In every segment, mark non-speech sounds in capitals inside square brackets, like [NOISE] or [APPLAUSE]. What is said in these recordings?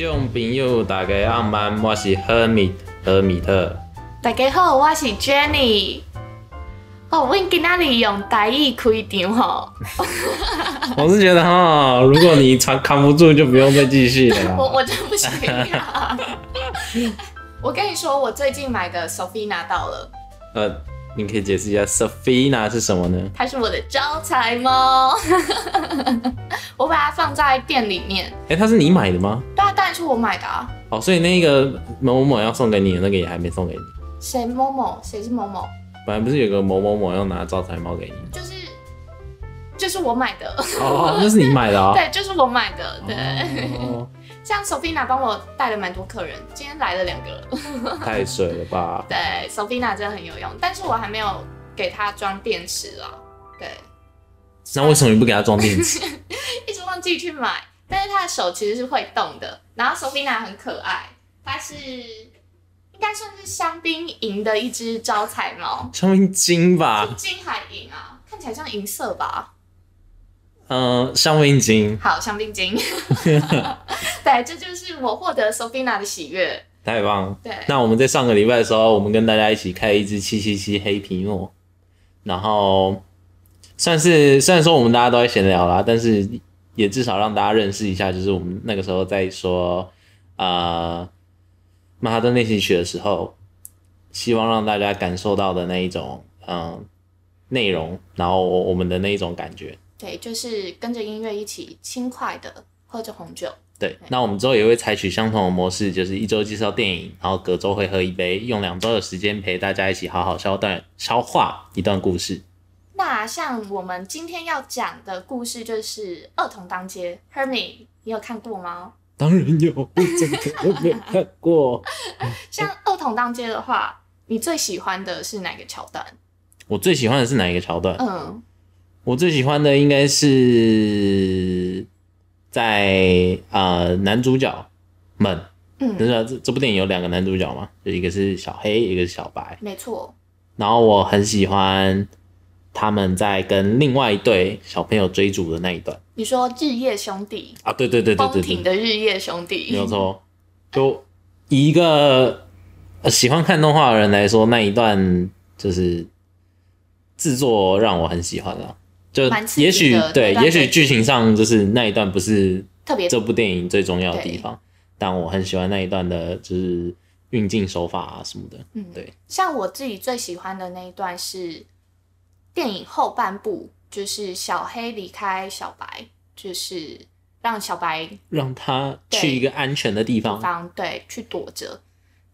众朋友，大家好，晚，我是赫米赫米特。大家好，我是 Jenny。哦，阮今仔日用台语开场吼。[LAUGHS] 我是觉得哈，如果你扛扛不住，就不用再继续了。[LAUGHS] 我我真不行。我跟你说，我最近买的 Sophie 拿到了。呃，你可以解释一下 Sophia 是什么呢？它是我的招财猫。我把它放在店里面。哎，它是你买的吗？对啊，当然是我买的啊。哦，所以那个某某某要送给你的那个也还没送给你。谁某某？谁是某某？本来不是有个某某某要拿招财猫给你？就是，就是我买的。哦，那是你买的啊？[LAUGHS] 对，就是我买的。对。像 Sophia 帮我带了蛮多客人，今天来了两个。[LAUGHS] 太水了吧？[LAUGHS] 对，Sophia 真的很有用，但是我还没有给他装电池啊。对。那为什么你不给他装电池？[LAUGHS] 一直忘记去买。但是他的手其实是会动的。然后 Sophia 很可爱，它是。应该算是香槟银的一只招财猫，香槟金吧？是金还银啊？看起来像银色吧？嗯，香槟金。好，香槟金。[LAUGHS] 对，这就是我获得 Sophia 的喜悦。太棒！对，那我们在上个礼拜的时候，我们跟大家一起开一支七七七黑皮诺，然后算是虽然说我们大家都在闲聊啦，但是也至少让大家认识一下，就是我们那个时候在说啊。曼哈顿练习曲的时候，希望让大家感受到的那一种嗯内容，然后我们的那一种感觉，对，就是跟着音乐一起轻快的喝着红酒。对，那我们之后也会采取相同的模式，就是一周介绍电影，然后隔周会喝一杯，用两周的时间陪大家一起好好消段消化一段故事。那像我们今天要讲的故事就是《二童当街》，Hermy，你有看过吗？当然有，怎么可能没有 [LAUGHS] 看过？像《二童当街》的话，你最喜欢的是哪个桥段？我最喜欢的是哪一个桥段？嗯，我最喜欢的应该是在呃男主角们，嗯，就是这这部电影有两个男主角嘛，就一个是小黑，一个是小白，没错。然后我很喜欢。他们在跟另外一对小朋友追逐的那一段，你说日夜兄弟啊？对对对对对，挺的日夜兄弟，没有错。就以一个喜欢看动画的人来说，那一段就是制作让我很喜欢了。就也许对，也许剧情上就是那一段不是特别这部电影最重要的地方，但我很喜欢那一段的，就是运镜手法啊什么的。嗯，对。像我自己最喜欢的那一段是。电影后半部就是小黑离开小白，就是让小白让他去一个安全的地方，方对，去躲着。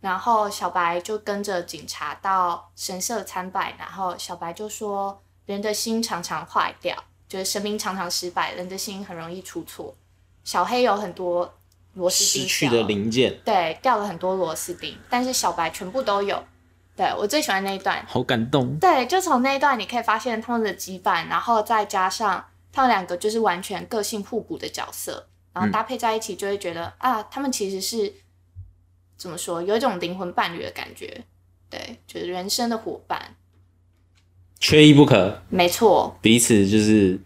然后小白就跟着警察到神社参拜，然后小白就说：“人的心常常坏掉，就是生命常常失败，人的心很容易出错。”小黑有很多螺丝钉失去的零件，对，掉了很多螺丝钉，但是小白全部都有。对我最喜欢那一段，好感动。对，就从那一段你可以发现他们的羁绊，然后再加上他们两个就是完全个性互补的角色，然后搭配在一起，就会觉得啊，他们其实是怎么说，有一种灵魂伴侣的感觉。对，就是人生的伙伴，缺一不可。没错，彼此就是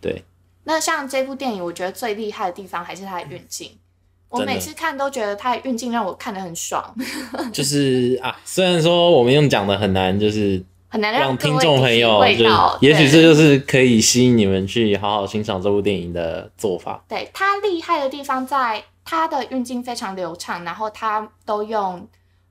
对。那像这部电影，我觉得最厉害的地方还是它的运镜。我每次看都觉得它的运镜让我看得很爽。就是啊，虽然说我们用讲的很难，就是很难让听众朋友，就也许这就是可以吸引你们去好好欣赏这部电影的做法。对它厉害的地方，在它的运镜非常流畅，然后它都用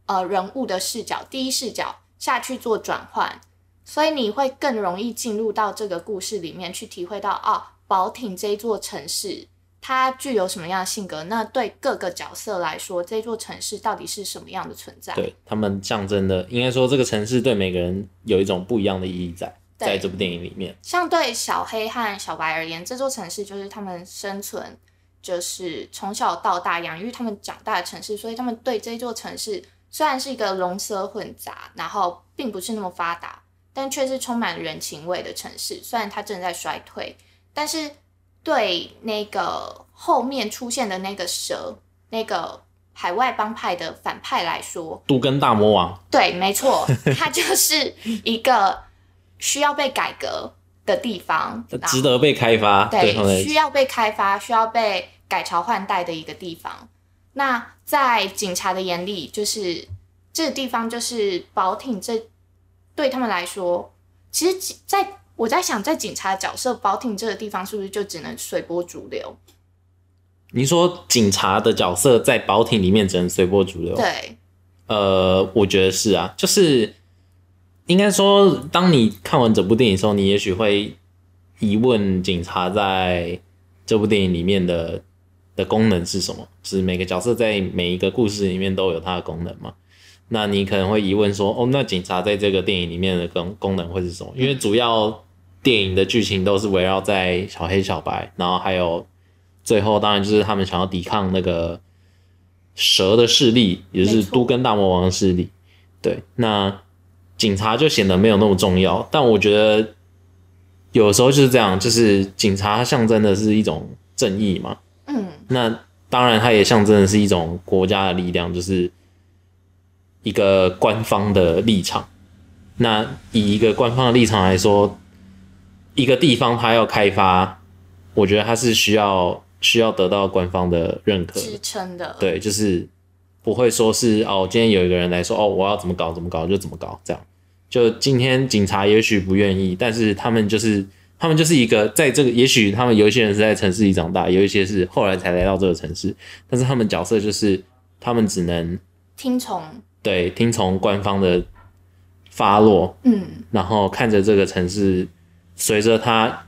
呃人物的视角，第一视角下去做转换，所以你会更容易进入到这个故事里面去体会到啊，宝挺这座城市。它具有什么样的性格？那对各个角色来说，这座城市到底是什么样的存在？对他们象征的，应该说这个城市对每个人有一种不一样的意义在，在这部电影里面。像对小黑和小白而言，这座城市就是他们生存，就是从小到大养育他们长大的城市，所以他们对这座城市虽然是一个龙蛇混杂，然后并不是那么发达，但却是充满人情味的城市。虽然它正在衰退，但是。对那个后面出现的那个蛇，那个海外帮派的反派来说，杜根大魔王，对，没错，他就是一个需要被改革的地方，[LAUGHS] 值得被开发，对，需要被开发，需要被改朝换代的一个地方。那在警察的眼里，就是这个地方就是保挺这对他们来说，其实在我在想，在警察的角色，保挺这个地方是不是就只能随波逐流？你说警察的角色在保挺里面只能随波逐流？对，呃，我觉得是啊，就是应该说，当你看完整部电影的时候，你也许会疑问警察在这部电影里面的的功能是什么？就是每个角色在每一个故事里面都有它的功能嘛？那你可能会疑问说，哦，那警察在这个电影里面的功功能会是什么？因为主要电影的剧情都是围绕在小黑、小白，然后还有。最后当然就是他们想要抵抗那个蛇的势力，也就是都跟大魔王的势力。对，那警察就显得没有那么重要。但我觉得有时候就是这样，就是警察象征的是一种正义嘛。嗯。那当然，它也象征的是一种国家的力量，就是一个官方的立场。那以一个官方的立场来说，一个地方它要开发，我觉得它是需要。需要得到官方的认可支撑的，对，就是不会说是哦，今天有一个人来说哦，我要怎么搞怎么搞就怎么搞，这样。就今天警察也许不愿意，但是他们就是他们就是一个在这个，也许他们有一些人是在城市里长大，有一些是后来才来到这个城市，但是他们角色就是他们只能听从，对，听从官方的发落，嗯，然后看着这个城市随着它。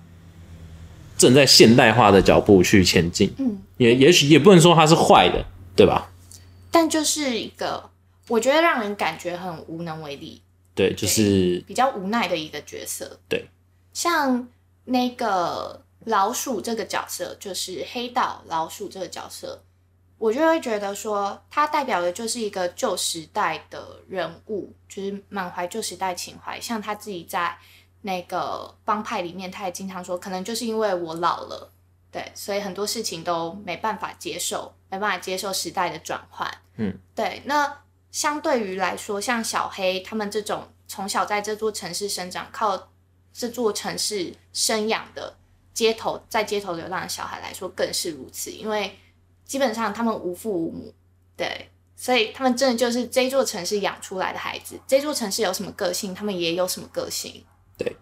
正在现代化的脚步去前进，嗯，也也许也不能说它是坏的，对吧？但就是一个，我觉得让人感觉很无能为力，对，就是比较无奈的一个角色。对，像那个老鼠这个角色，就是黑道老鼠这个角色，我就会觉得说，他代表的就是一个旧时代的人物，就是满怀旧时代情怀，像他自己在。那个帮派里面，他也经常说，可能就是因为我老了，对，所以很多事情都没办法接受，没办法接受时代的转换。嗯，对。那相对于来说，像小黑他们这种从小在这座城市生长，靠这座城市生养的街头在街头流浪的小孩来说，更是如此。因为基本上他们无父无母，对，所以他们真的就是这座城市养出来的孩子。这座城市有什么个性，他们也有什么个性。对，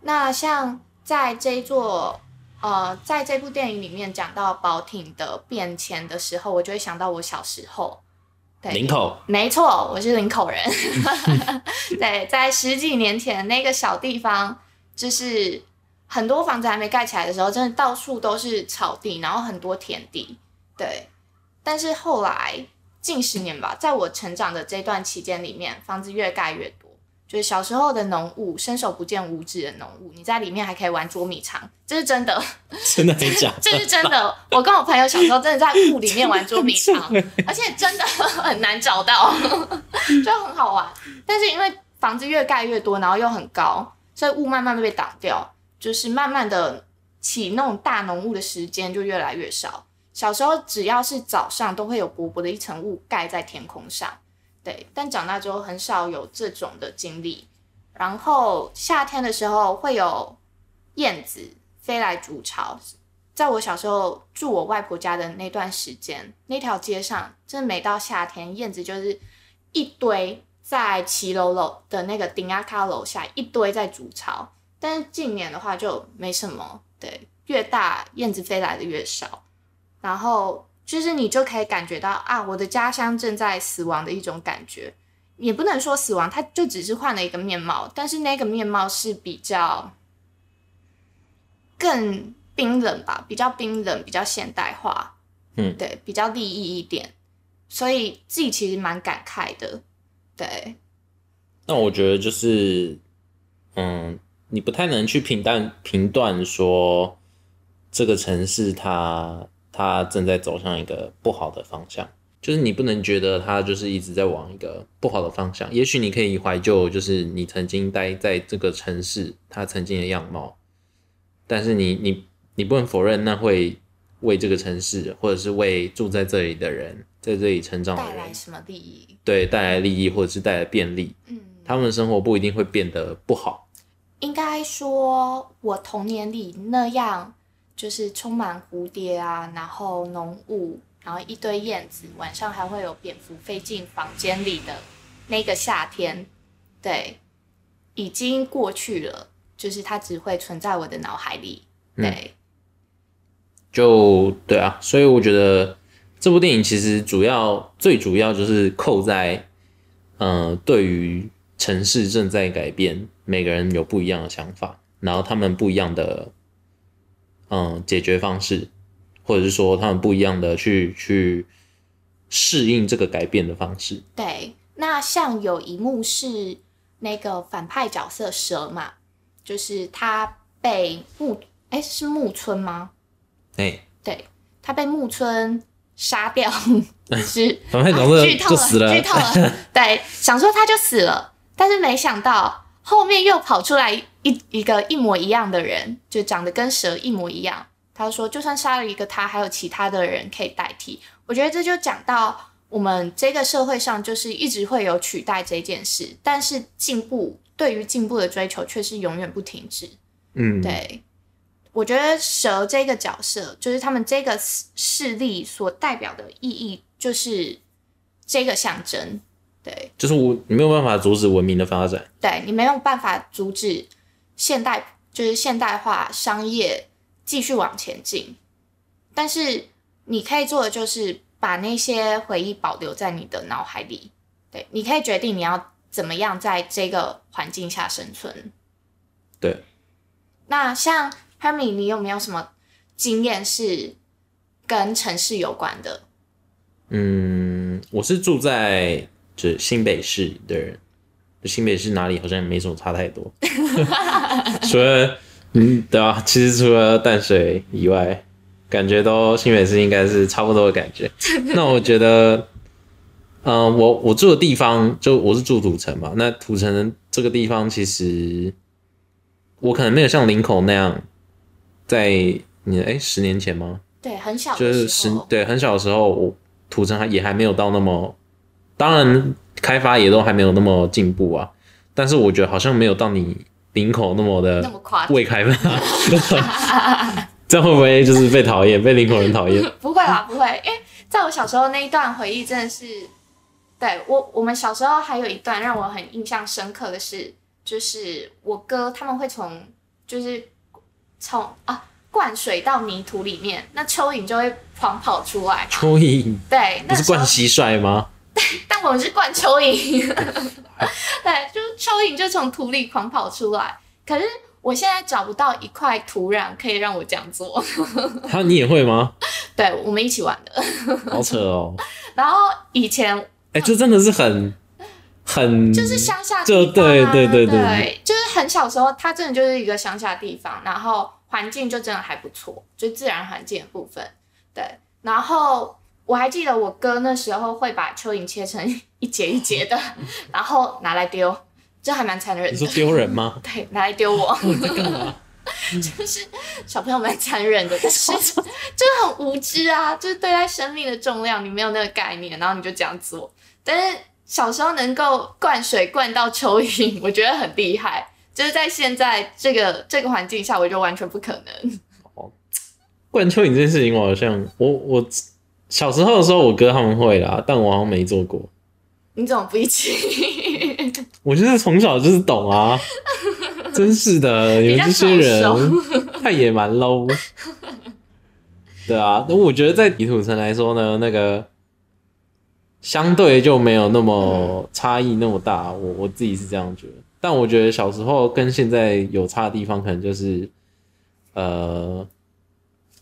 那像在这一座，呃，在这部电影里面讲到宝挺的变迁的时候，我就会想到我小时候，对，林口，没错，我是林口人，[LAUGHS] [LAUGHS] 对，在十几年前那个小地方，就是很多房子还没盖起来的时候，真的到处都是草地，然后很多田地，对，但是后来近十年吧，在我成长的这段期间里面，房子越盖越多。就是小时候的浓雾，伸手不见五指的浓雾，你在里面还可以玩捉迷藏，这是真的，真的很假？[LAUGHS] 这是真的。我跟我朋友小时候真的在雾里面玩捉迷藏，[LAUGHS] 而且真的很难找到，[LAUGHS] 就很好玩。但是因为房子越盖越多，然后又很高，所以雾慢慢被挡掉，就是慢慢的起那种大浓雾的时间就越来越少。小时候只要是早上，都会有薄薄的一层雾盖在天空上。对，但长大之后很少有这种的经历。然后夏天的时候会有燕子飞来筑巢。在我小时候住我外婆家的那段时间，那条街上真的每到夏天，燕子就是一堆在骑楼楼的那个顶阿卡楼下一堆在筑巢。但是近年的话就没什么，对，越大燕子飞来的越少。然后。就是你就可以感觉到啊，我的家乡正在死亡的一种感觉，也不能说死亡，它就只是换了一个面貌，但是那个面貌是比较更冰冷吧，比较冰冷，比较现代化，嗯，对，比较利益一点，所以自己其实蛮感慨的，对。那我觉得就是，嗯，你不太能去评断评断说这个城市它。它正在走向一个不好的方向，就是你不能觉得它就是一直在往一个不好的方向。也许你可以怀旧，就是你曾经待在这个城市，它曾经的样貌，但是你你你不能否认，那会为这个城市，或者是为住在这里的人，在这里成长的人带来什么利益？对，带来利益或者是带来便利。嗯，他们的生活不一定会变得不好。应该说，我童年里那样。就是充满蝴蝶啊，然后浓雾，然后一堆燕子，晚上还会有蝙蝠飞进房间里的那个夏天，对，已经过去了，就是它只会存在我的脑海里，对，就对啊，所以我觉得这部电影其实主要最主要就是扣在，嗯，对于城市正在改变，每个人有不一样的想法，然后他们不一样的，嗯，解决方式，或者是说他们不一样的去去适应这个改变的方式。对，那像有一幕是那个反派角色蛇嘛，就是他被木，哎，是木村吗？哎、对他被木村杀掉 [LAUGHS] [LAUGHS] 是反派角色啊剧透就死了剧透了。对，想说他就死了，但是没想到后面又跑出来一一个一模一样的人，就长得跟蛇一模一样。他说，就算杀了一个他，还有其他的人可以代替。我觉得这就讲到我们这个社会上，就是一直会有取代这件事，但是进步对于进步的追求却是永远不停止。嗯，对，我觉得蛇这个角色，就是他们这个势势力所代表的意义，就是这个象征。对，就是我你没有办法阻止文明的发展。对你没有办法阻止现代，就是现代化商业继续往前进，但是你可以做的就是把那些回忆保留在你的脑海里。对，你可以决定你要怎么样在这个环境下生存。对，那像 Hermy，你有没有什么经验是跟城市有关的？嗯，我是住在就是新北市的人，就新北市哪里好像没什么差太多，[LAUGHS] 除了嗯，对啊，其实除了淡水以外，感觉都新北市应该是差不多的感觉。那我觉得，嗯、我我住的地方就我是住土城嘛，那土城这个地方其实我可能没有像林口那样，在你哎十年前吗？对，很小的就是十，对很小的时候，我土城还也还没有到那么，当然开发也都还没有那么进步啊。但是我觉得好像没有到你领口那么的那么夸未开发，[LAUGHS] 这样会不会就是被讨厌，被领口人讨厌？[LAUGHS] 不会啦，不会，因为在我小时候那一段回忆真的是，对我我们小时候还有一段让我很印象深刻的是，就是我哥他们会从就是从啊灌水到泥土里面，那蚯蚓就会狂跑出来。蚯蚓对，不那是灌蟋蟀吗？[LAUGHS] 但我们是灌蚯蚓，[LAUGHS] 对，就是蚯蚓就从土里狂跑出来。可是我现在找不到一块土壤可以让我这样做。他 [LAUGHS] 你也会吗？对，我们一起玩的。好扯哦！然后以前哎、这真的是很很就是乡下地就方、啊，对对对对对，就是很小时候，它真的就是一个乡下地方，然后环境就真的还不错，就自然环境的部分。对，然后我还记得我哥那时候会把蚯蚓切成一节一节的，[LAUGHS] 然后拿来丢，这还蛮残忍的你说。丢人吗？[LAUGHS] 对，拿来丢我，你在干嘛？[LAUGHS] 就是小朋友蛮残忍的，但是就是很无知啊，就是对待生命的重量你没有那个概念，然后你就这样做。但是小时候能够灌水灌到蚯蚓，我觉得很厉害。就是在现在这个这个环境下，我就完全不可能。灌蚯蚓这件事情，我好像我我小时候的时候，我哥他们会啦，但我好像没做过。你怎么不一起？[LAUGHS] 我就是从小就是懂啊，真是的，[LAUGHS] 你们这些人早 [LAUGHS] 太野蛮喽。对啊，那我觉得在泥土城来说呢，那个相对就没有那么差异那么大，我我自己是这样觉得。但我觉得小时候跟现在有差的地方，可能就是呃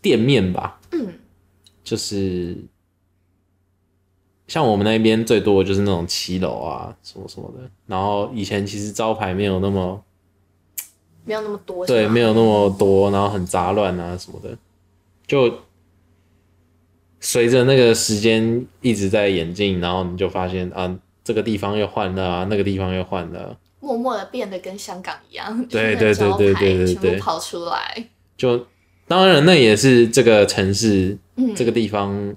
店面吧，嗯，就是像我们那边最多的就是那种骑楼啊，什么什么的。然后以前其实招牌没有那么没有那么多，对，没有那么多，然后很杂乱啊什么的。就随着那个时间一直在演进，然后你就发现啊，这个地方又换了啊，那个地方又换了，默默的变得跟香港一样，对对对对对对对全部跑出来。就当然那也是这个城市、嗯，这个地方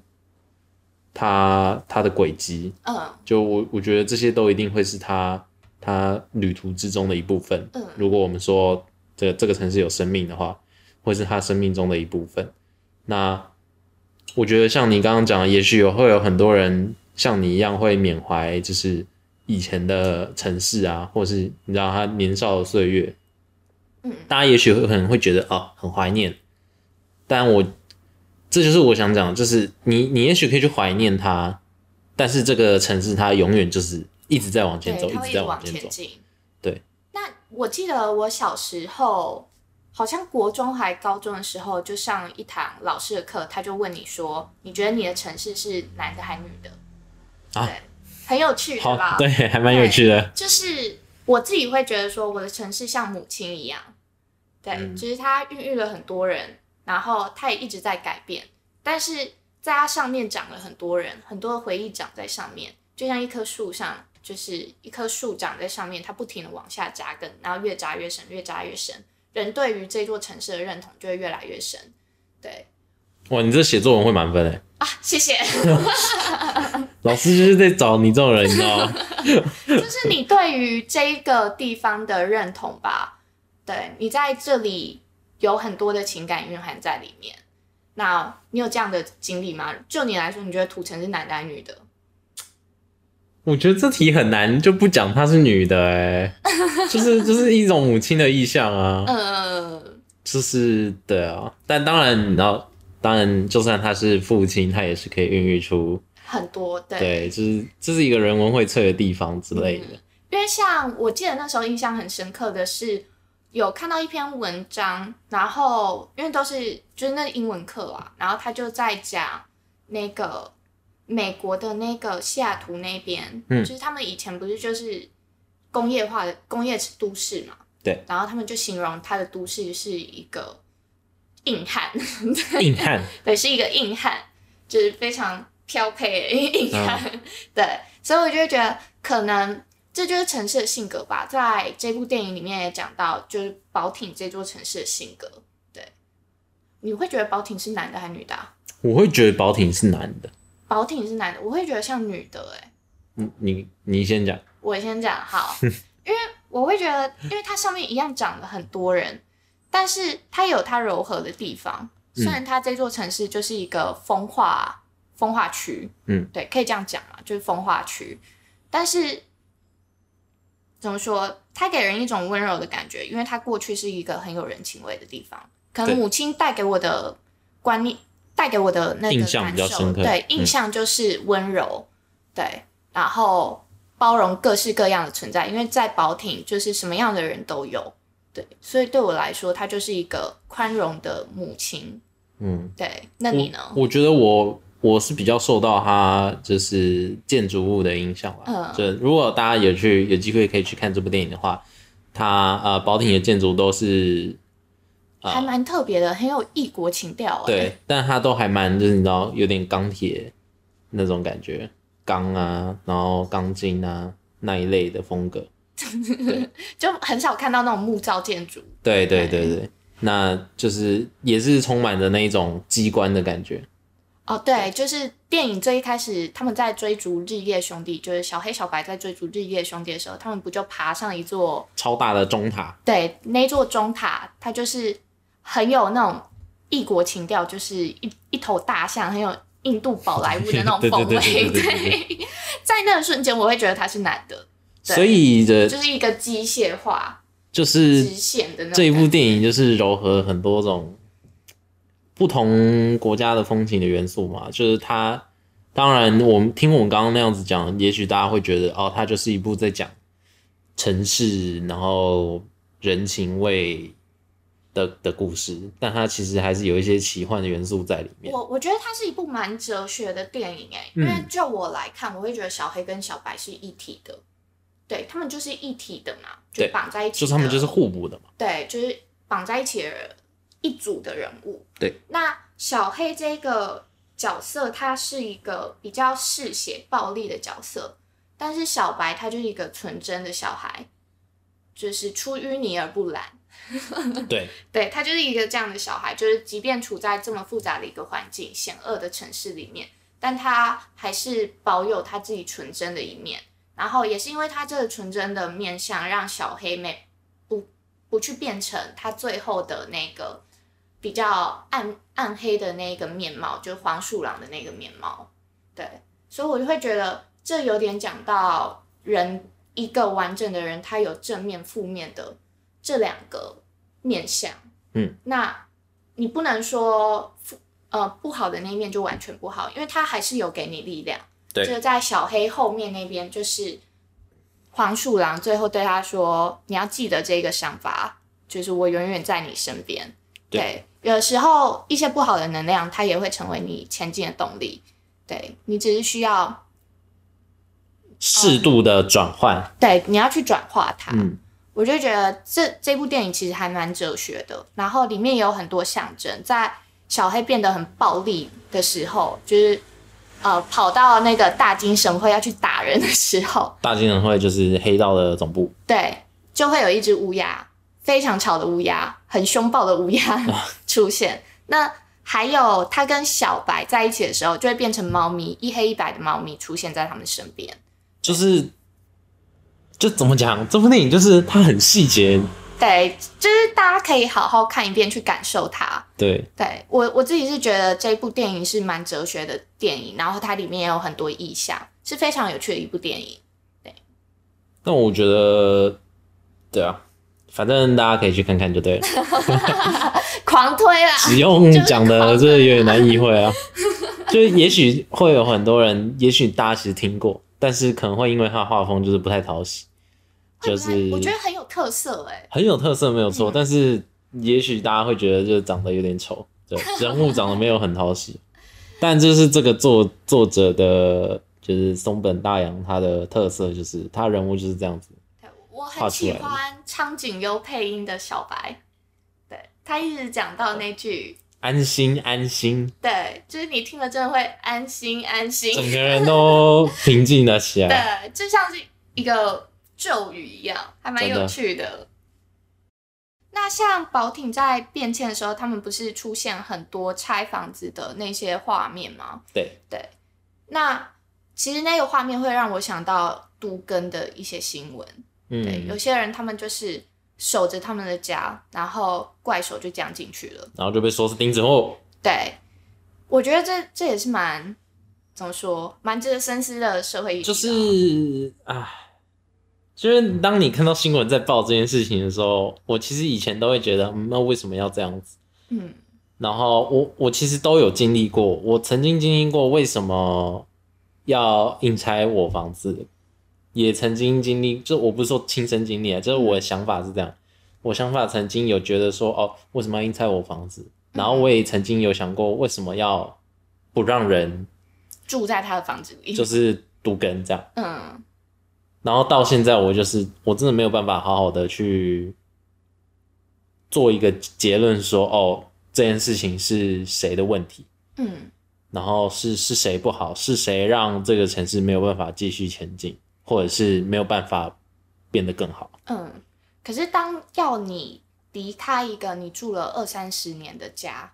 它它的轨迹。嗯就我我觉得这些都一定会是他他旅途之中的一部分。嗯如果我们说这这个城市有生命的话，会是他生命中的一部分。那我觉得像你刚刚讲的，也许有会有很多人像你一样会缅怀，就是以前的城市啊，或是你知道他年少的岁月，嗯，大家也许会可能会觉得哦很怀念，但我这就是我想讲，就是你你也许可以去怀念它，但是这个城市它永远就是一直在往前走，一，直在往前走。进。对。那我记得我小时候，好像国中还高中的时候，就上一堂老师的课，他就问你说，你觉得你的城市是男的还女的？啊对，很有趣，对吧？好，对，还蛮有趣的。就是我自己会觉得说，我的城市像母亲一样，对，嗯就是它孕育了很多人，然后它也一直在改变，但是在它上面长了很多人，很多的回忆长在上面，就像一棵树上，就是一棵树长在上面，它不停的往下扎根，然后越扎越深，越扎越深，人对于这座城市的认同就会越来越深。对哇，你这写作文会满分哎，啊，谢谢。老师就是在 [LAUGHS] 找你这种人，你知道吗？就是你对于这一个地方的认同吧，对你在这里有很多的情感蕴含在里面。那你有这样的经历吗？就你来说，你觉得土城是男的还是女的？我觉得这题很难，就不讲她是女的哎，就是 [LAUGHS] 就是一种母亲的意象啊，呃，就是对啊，但当然，然后当然，就算他是父亲，他也是可以孕育出很多对。对，就是这是一个人文荟萃的地方之类的。因为像我记得那时候印象很深刻的是，有看到一篇文章，然后因为都是就是那英文课啊，然后他就在讲那个美国的那个西雅图那边，嗯。就是他们以前不是就是工业化的工业都市嘛，对，然后他们就形容他的都市是一个硬汉，[LAUGHS] 硬汉，对，是一个硬汉，就是非常飘配的硬汉。对，所以我就会觉得，可能这就是城市的性格吧。在这部电影里面也讲到，就是宝挺这座城市的性格。对，你会觉得宝挺是男的还是女的啊、我会觉得宝挺是男的。宝挺是男的，我会觉得像女的、欸。你你你先讲，我先讲好，[LAUGHS] 因为我会觉得，因为它上面一样长了很多人，但是它有它柔和的地方。虽然它这座城市就是一个风化风化区，嗯，对，可以这样讲嘛，就是风化区，但是怎么说，他给人一种温柔的感觉，因为他过去是一个很有人情味的地方，可能母亲带给我的观念，带给我的那个印象比较感受深刻对，嗯。印象就是温柔，对，然后包容各式各样的存在，因为在宝挺就是什么样的人都有，对，所以对我来说，她就是一个宽容的母亲。嗯，对，那你呢？我觉得我我是比较受到它就是建筑物的影响吧。嗯就如果大家有去有机会可以去看这部电影的话，它呃保挺的建筑都是还蛮特别的，很有异国情调、欸。对，但它都还蛮就是你知道有点钢铁那种感觉，钢啊，然后钢筋啊那一类的风格。[LAUGHS] 就很少看到那种木造建筑。对对对对，那就是也是充满着那一种机关的感觉。哦，对，就是电影最一开始他们在追逐日夜兄弟，就是小黑小白在追逐日夜兄弟的时候，他们不就爬上一座超大的钟塔，对那座钟塔，它就是很有那种异国情调，就是一一头大象，很有印度宝莱坞的那种 [LAUGHS] 风味。对在那个瞬间，我会觉得他是男的，对所以的就是一个机械化、就是直线的那种这一部电影就是糅合很多种不同国家的风情的元素嘛，就是它。当然，我们听我们刚刚那样子讲，也许大家会觉得哦，它就是一部在讲城市，然后人情味的的故事，但它其实还是有一些奇幻的元素在里面。我我觉得它是一部蛮哲学的电影诶，因为嗯就我来看，我会觉得小黑跟小白是一体的，对他们就是一体的嘛，就绑在一起，就是他们就是互补的嘛。对，就是绑在一起的一组的人物。对，那小黑这个角色，他是一个比较嗜血暴力的角色，但是小白他就是一个纯真的小孩，就是出淤泥而不染。[LAUGHS] 对，[LAUGHS] 对他就是一个这样的小孩，就是即便处在这么复杂的一个环境、险恶的城市里面，但他还是保有他自己纯真的一面。然后也是因为他这个纯真的面相，让小黑没不不去变成他最后的那个比较暗暗黑的那个面貌，就是黄鼠狼的那个面貌。对，所以我就会觉得这有点讲到人一个完整的人，他有正面、负面的这两个面相。嗯，那你不能说负呃不好的那一面就完全不好，因为他还是有给你力量。对就是在小黑后面那边，就是黄鼠狼最后对他说：“你要记得这个想法，就是我永远在你身边。”对有时候一些不好的能量，它也会成为你前进的动力。对你只是需要，适度的转换，对你要去转化它。嗯，我就觉得这这部电影其实还蛮哲学的，然后里面也有很多象征，在小黑变得很暴力的时候，就是呃跑到那个大金神会要去打人的时候，[LAUGHS] 大金神会就是黑道的总部，对，就会有一只乌鸦，非常吵的乌鸦，很凶暴的乌鸦 [LAUGHS] 出现。那还有他跟小白在一起的时候，就会变成猫咪，一黑一白的猫咪出现在他们身边。就是就怎么讲，这部电影就是它很细节，对，就是大家可以好好看一遍，去感受它。对，对我我自己是觉得这部电影是蛮哲学的电影，然后它里面也有很多意象，是非常有趣的一部电影。对但我觉得，对啊，反正大家可以去看看就对了，[LAUGHS] 狂推啦！只用讲的这有点难意会啊。[LAUGHS] 就是也许会有很多人，也许大家其实听过，但是可能会因为他的画风就是不太讨喜，就是我觉得很有特色哎、很有特色没有错，嗯。但是也许大家会觉得就是长得有点丑，对，人物长得没有很讨喜，[LAUGHS] 但就是这个作作者的，就是松本大洋他的特色就是他人物就是这样子，对我很喜欢苍井优配音的小白，对他一直讲到那句，安心安心，对，就是你听了真的会安心安心，整个人都平静了起来。[LAUGHS] 对，就像是一个咒语一样，还蛮有趣的。那像宝挺在变迁的时候，他们不是出现很多拆房子的那些画面吗？对对，那其实那个画面会让我想到都根的一些新闻。对，有嗯，些人他们就是守着他们的家，然后怪手就这样进去了。然后就被说是钉子户，对，我觉得这这也是蛮怎么说，蛮值得深思的社会议题就啊是唉，就是当你看到新闻在报这件事情的时候，我其实以前都会觉得，嗯那为什么要这样子？嗯然后我我其实都有经历过，我曾经经历过为什么要硬拆我房子，也曾经经历，就我不是说亲身经历啊，就是我的想法是这样，我想法曾经有觉得说，哦，为什么要硬拆我房子？然后我也曾经有想过，为什么要不让人住在他的房子里，就是独根这样？嗯。然后到现在，我就是我真的没有办法好好的去做一个结论说，哦，这件事情是谁的问题，嗯。然后是是谁不好，是谁让这个城市没有办法继续前进，或者是没有办法变得更好。嗯。可是当要你离开一个你住了二三十年的家，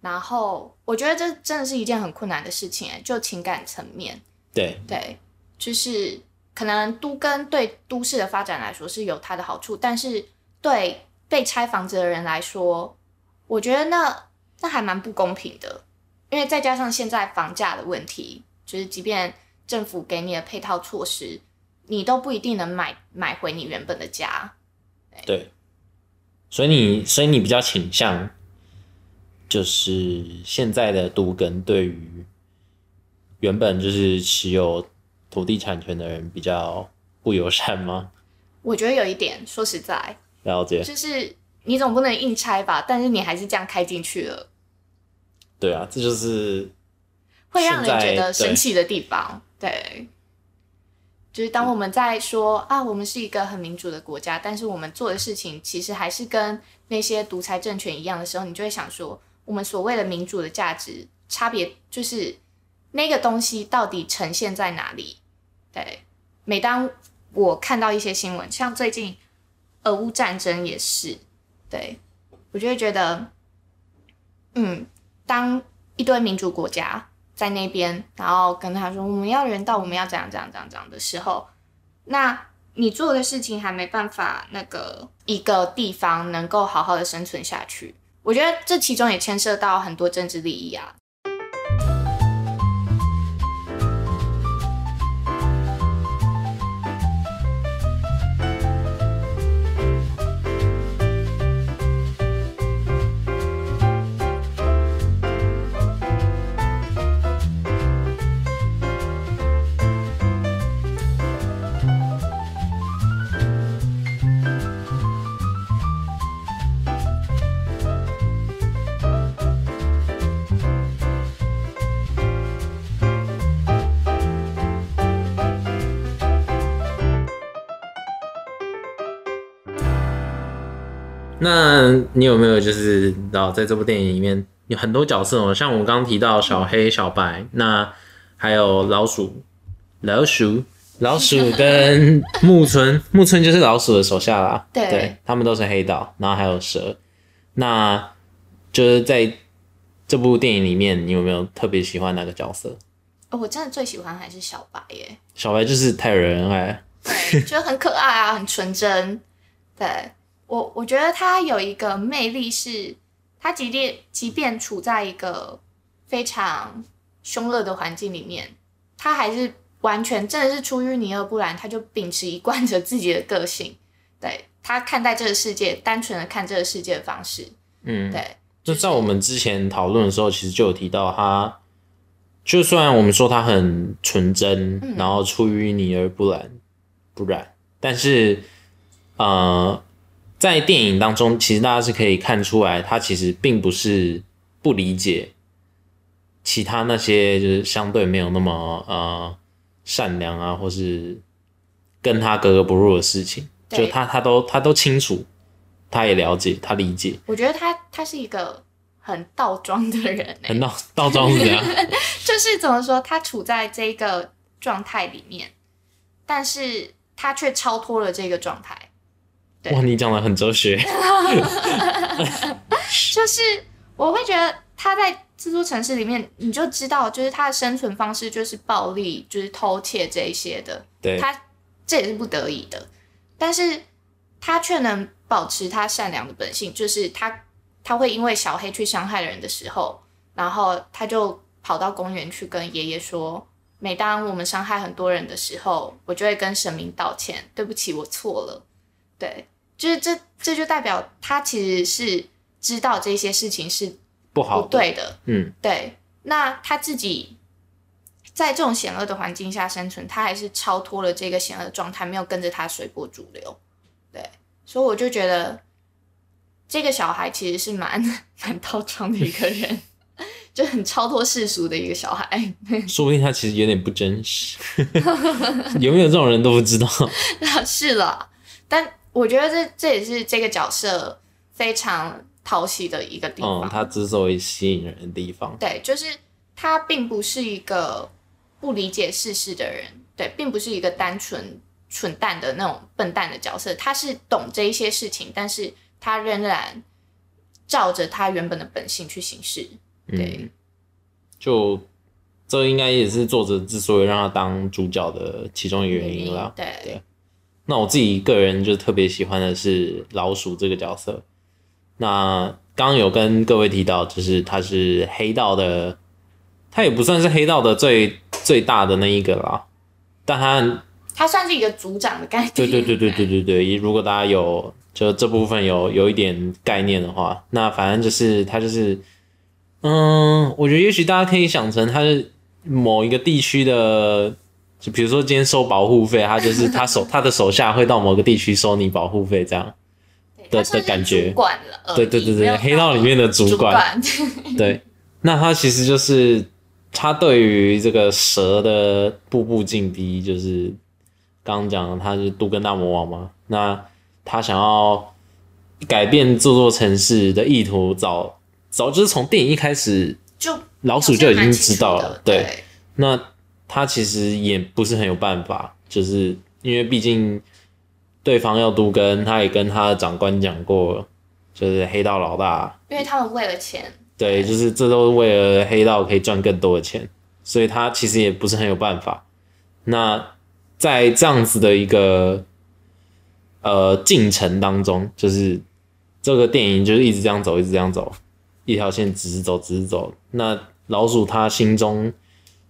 然后我觉得这真的是一件很困难的事情，哎，就情感层面，对，对，就是可能都跟对都市的发展来说是有它的好处，但是对被拆房子的人来说，我觉得那那还蛮不公平的，因为再加上现在房价的问题，就是即便政府给你的配套措施，你都不一定能买买回你原本的家。对，所以你所以你比较倾向，就是现在的都根对于原本就是持有土地产权的人比较不友善吗？我觉得有一点，说实在，了解，就是你总不能硬拆吧，但是你还是这样开进去了。对啊，这就是会让人觉得对生气的地方。对，就是当我们在说啊，我们是一个很民主的国家，但是我们做的事情其实还是跟那些独裁政权一样的时候，你就会想说，我们所谓的民主的价值差别就是那个东西到底呈现在哪里？对，每当我看到一些新闻，像最近俄乌战争也是，对。我就会觉得，嗯，当一堆民主国家在那边，然后跟他说我们要人道，我们要怎样怎样怎样怎样的时候，那你做的事情还没办法那个一个地方能够好好的生存下去。我觉得这其中也牵涉到很多政治利益啊。那你有没有就是知道在这部电影里面有很多角色哦，像我们刚刚提到小黑、小白，那还有老鼠、老鼠、[LAUGHS] 老鼠跟木村，木村就是老鼠的手下啦。对他们都是黑道，然后还有蛇。那就是在这部电影里面，你有没有特别喜欢哪个角色？哦我真的最喜欢还是小白耶，小白就是太惹人爱，对，就很可爱啊，很纯真。对我，我觉得他有一个魅力是，他即便即便处在一个非常凶恶的环境里面，他还是完全真的是出淤泥而不染，他就秉持一贯着自己的个性，对他看待这个世界，单纯的看这个世界的方式，嗯，对，就在我们之前讨论的时候，其实就有提到他，就算我们说他很纯真，嗯。然后出淤泥而不染，不染，但是呃，在电影当中，其实大家是可以看出来，他其实并不是不理解其他那些就是相对没有那么呃善良啊，或是跟他格格不入的事情，就他他都他都清楚，他也了解，他理解。我觉得他他是一个很倒装的人、欸，很倒倒装是怎样？就是怎么说，他处在这个状态里面，但是他却超脱了这个状态。对哇，你讲的很哲学。[LAUGHS] 就是我会觉得他在这座城市里面，你就知道，就是他的生存方式就是暴力，就是偷窃这一些的。对，他这也是不得已的，但是他却能保持他善良的本性，就是他他会因为小黑去伤害人的时候，然后他就跑到公园去跟爷爷说，每当我们伤害很多人的时候，我就会跟神明道歉，对不起，我错了。对，就是这这就代表他其实是知道这些事情是不不好不。对的，嗯，对，那他自己在这种险恶的环境下生存，他还是超脱了这个险恶的状态，没有跟着他随波逐流。对，所以我就觉得这个小孩其实是蛮 [LAUGHS] 蛮倒装的一个人，[LAUGHS] 就很超脱世俗的一个小孩。[LAUGHS] 说不定他其实有点不真实。有没有这种人都不知道。是了，但我觉得这这也是这个角色非常讨喜的一个地方。嗯，他之所以吸引人的地方，对，就是他并不是一个不理解世事的人，对，并不是一个单纯蠢蛋的那种笨蛋的角色，他是懂这一些事情，但是他仍然照着他原本的本性去行事。对嗯，就这应该也是作者之所以让他当主角的其中一个原因啦。对对那我自己个人就特别喜欢的是老鼠这个角色。那刚刚有跟各位提到，就是他是黑道的，他也不算是黑道的最最大的那一个啦，但他他算是一个组长的概念。对对对对对对对，如果大家有就这部分有有一点概念的话，那反正就是他就是，嗯，我觉得也许大家可以想成他是某一个地区的，就比如说今天收保护费，他就是他手他的手下会到某个地区收你保护费这样。的的感觉主管了。对对对对黑道里面的主主管 [LAUGHS] [LAUGHS] 对，那他其实就是他对于这个蛇的步步进逼，就是刚刚讲的他是杜根大魔王嘛，那他想要改变这座城市的意图早早就是从电影一开始，就老鼠就已经知道了对那他其实也不是很有办法，就是因为毕竟对方要都根，他也跟他的长官讲过，就是黑道老大因为他们为了钱，对，就是这都是为了黑道可以赚更多的钱，所以他其实也不是很有办法。那在这样子的一个呃进程当中，就是这个电影就是一直这样走，一直这样走，一条线直直走，直直走。那老鼠他心中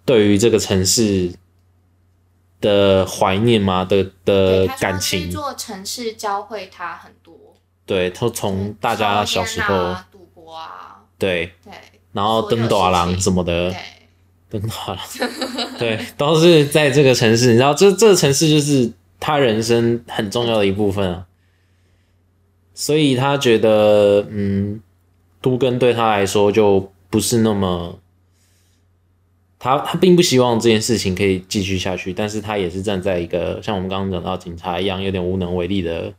对于这个城市的怀念吗？的的感情？这，座城市教会他很多，对，他从大家小时候，赌博啊，对，对然后登短廊什么的，对，登短廊，[LAUGHS] 对，都是在这个城市。你知道，这这个城市就是他人生很重要的一部分啊。所以他觉得，嗯，都根对他来说就不是那么，他他并不希望这件事情可以继续下去，但是他也是站在一个像我们刚刚讲到警察一样有点无能为力的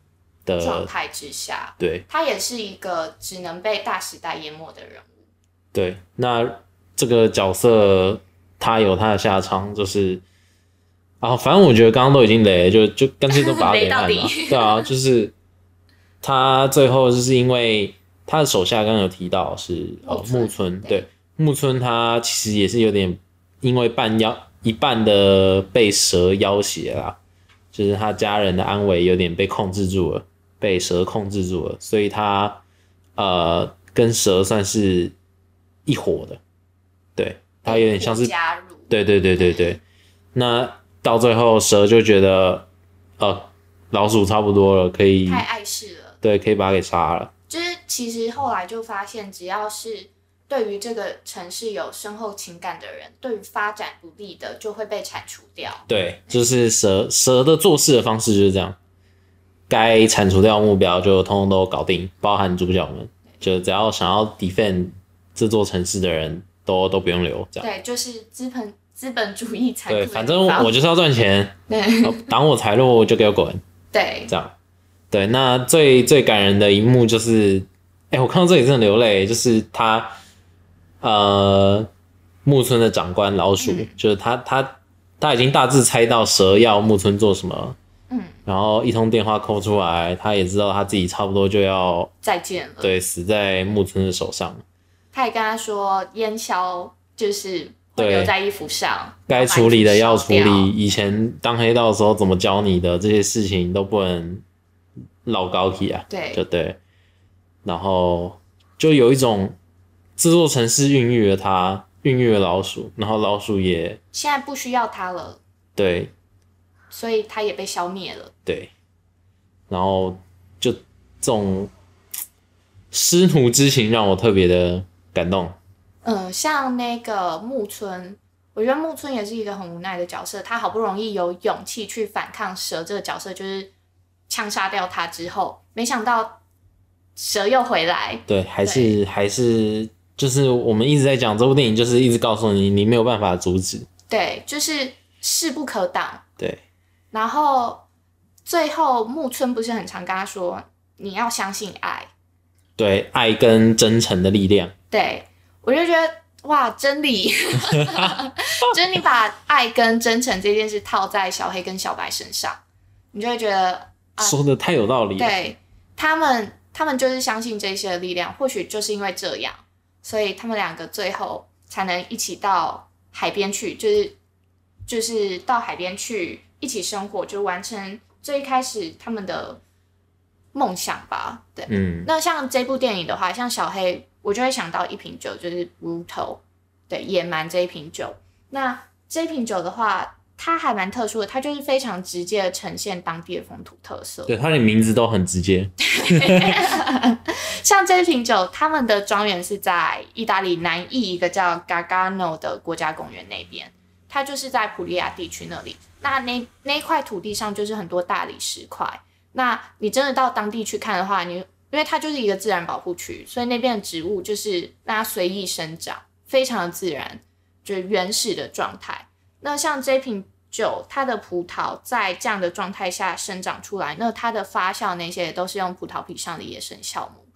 的，状态之下，对他也是一个只能被大时代淹没的人物。对。那这个角色他有他的下场，就是啊，反正我觉得刚刚都已经雷了，就就干脆都把他 [LAUGHS] 雷到给烂了底。对啊，就是他最后就是因为他的手下刚刚有提到是呃木村对木村他其实也是有点因为半妖一半的被蛇要挟啦，就是他家人的安危有点被控制住了，被蛇控制住了，所以他呃跟蛇算是一伙的，对他有点像是加入，对对对对对，那到最后蛇就觉得，呃，老鼠差不多了，可以太碍事了。对，可以把它给杀了。就是其实后来就发现，只要是对于这个城市有深厚情感的人，对于发展不利的就会被铲除掉。对，就是蛇蛇的做事的方式就是这样，该铲除掉目标就通通都搞定，包含主角们，就只要想要 defend 这座城市的人都都不用留，这样。对，就是资本资本主义残酷对，反正我就是要赚钱，对呃挡我财路就给我滚，[LAUGHS] 对这样。对，那最最感人的一幕就是，哎、我看到这里真的流泪，就是他，呃，木村的长官老鼠，嗯就是他他他已经大致猜到蛇要木村做什么，嗯，然后一通电话扣出来，他也知道他自己差不多就要再见了。对死在木村的手上，他也跟他说，烟消就是会留在衣服上，该处理的要处理。以前当黑道的时候怎么教你的这些事情都不能老高体啊，对就对。然后就有一种这座城市孕育了它，孕育了老鼠，然后老鼠也现在不需要它了，对所以它也被消灭了。对，然后就这种师徒之情让我特别的感动。嗯，像那个木村，我觉得木村也是一个很无奈的角色。他好不容易有勇气去反抗蛇这个角色，就是枪杀掉他之后，没想到蛇又回来。对，还是还是就是我们一直在讲这部电影，就是一直告诉你，你没有办法阻止。对，就是势不可挡。对然后最后木村不是很常跟他说，你要相信爱。对，爱跟真诚的力量。对我就觉得哇，真理，[LAUGHS] 就是你把爱跟真诚这件事套在小黑跟小白身上，你就会觉得啊说的太有道理了。对他们，他们就是相信这些的力量。或许就是因为这样，所以他们两个最后才能一起到海边去，就是就是到海边去一起生活，就完成最一开始他们的梦想吧。对，嗯，那像这部电影的话，像小黑，我就会想到一瓶酒，就是 Brutal，对，野蛮这一瓶酒。那这一瓶酒的话，它还蛮特殊的，它就是非常直接的呈现当地的风土特色。对，它的名字都很直接。[LAUGHS] 像这一瓶酒，他们的庄园是在意大利南翼一个叫 Gargano 的国家公园那边，它就是在普利亚地区那里。那那那一块土地上就是很多大理石块。那你真的到当地去看的话，你因为它就是一个自然保护区，所以那边的植物就是让它随意生长，非常的自然，就是原始的状态。那像这瓶酒，它的葡萄在这样的状态下生长出来，那它的发酵那些也都是用葡萄皮上的野生酵母，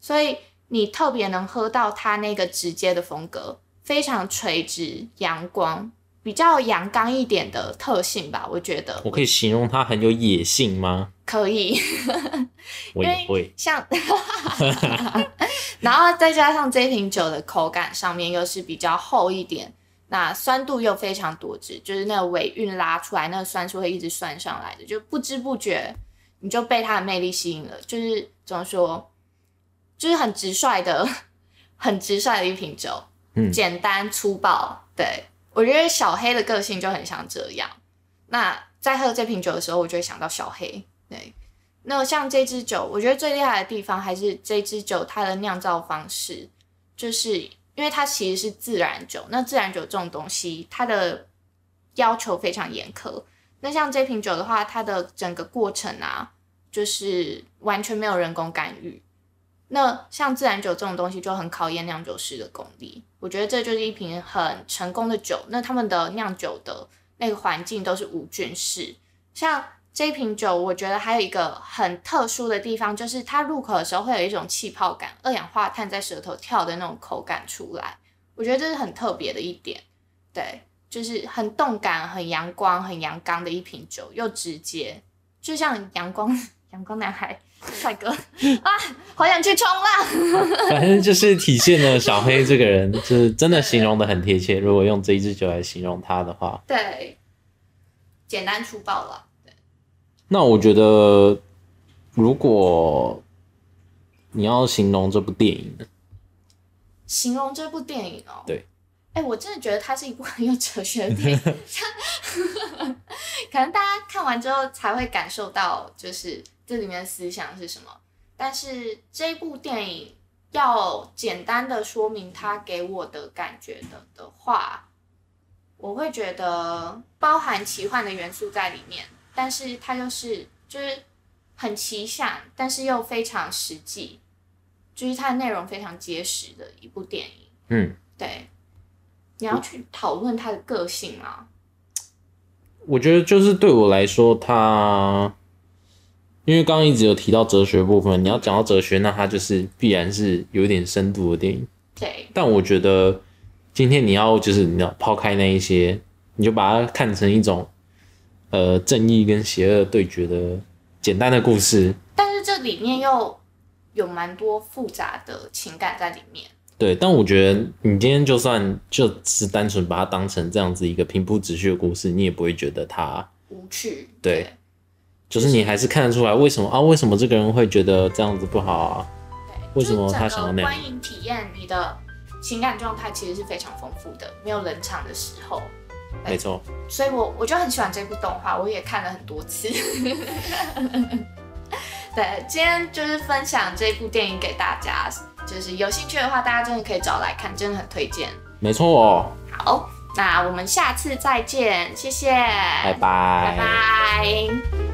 所以你特别能喝到它那个直接的风格，非常垂直、阳光，比较阳刚一点的特性吧，我觉得我可以形容它很有野性吗？可以。我也会。像，然后再加上这瓶酒的口感上面又是比较厚一点，那酸度又非常多汁，就是那个尾韵拉出来，那个酸是会一直酸上来的，就不知不觉你就被它的魅力吸引了。就是怎么说，就是很直率的、很直率的一瓶酒，嗯简单粗暴。对我觉得小黑的个性就很像这样。那在喝这瓶酒的时候，我就会想到小黑。对，那像这支酒，我觉得最厉害的地方还是这支酒它的酿造方式，就是因为它其实是自然酒。那自然酒这种东西，它的要求非常严苛。那像这瓶酒的话，它的整个过程啊，就是完全没有人工干预。那像自然酒这种东西就很考验酿酒师的功力。我觉得这就是一瓶很成功的酒。那他们的酿酒的那个环境都是无菌室。像这一瓶酒，我觉得还有一个很特殊的地方，就是它入口的时候会有一种气泡感，二氧化碳在舌头跳的那种口感出来。我觉得这是很特别的一点。对，就是很动感、很阳光、很阳刚的一瓶酒，又直接，就像阳光 [LAUGHS] 阳光男孩帅哥 [LAUGHS] 啊，好想去冲浪。[LAUGHS] 反正就是体现了小黑这个人，就是真的形容的很贴切。如果用这一支酒来形容他的话，对，简单粗暴了。那我觉得，如果你要形容这部电影呢，形容这部电影哦，对，哎、我真的觉得它是一部很有哲学的电影，[LAUGHS] 可能大家看完之后才会感受到，就是这里面的思想是什么。但是这部电影要简单的说明它给我的感觉的的话，我会觉得包含奇幻的元素在里面，但是它又是就是很奇想，但是又非常实际，就是它的内容非常结实的一部电影。嗯，对，你要去讨论他的个性啊。我觉得就是对我来说，他因为刚刚一直有提到哲学部分，你要讲到哲学，那它就是必然是有一点深度的电影。对，但我觉得今天你要就是你要抛开那一些，你就把它看成一种呃正义跟邪恶对决的简单的故事。但是这里面又有蛮多复杂的情感在里面。对，但我觉得你今天就算就是单纯把它当成这样子一个平铺直叙的故事，你也不会觉得它无趣，对就是你还是看得出来为什么啊？为什么这个人会觉得这样子不好啊？对，为什么他想要那样观影体验，你的情感状态其实是非常丰富的，没有冷场的时候。没错，所以我我就很喜欢这部动画，我也看了很多次。[LAUGHS] 对，今天就是分享这部电影给大家，就是有兴趣的话，大家真的可以找来看，真的很推荐。没错。哦，好，那我们下次再见，谢谢，拜拜。拜拜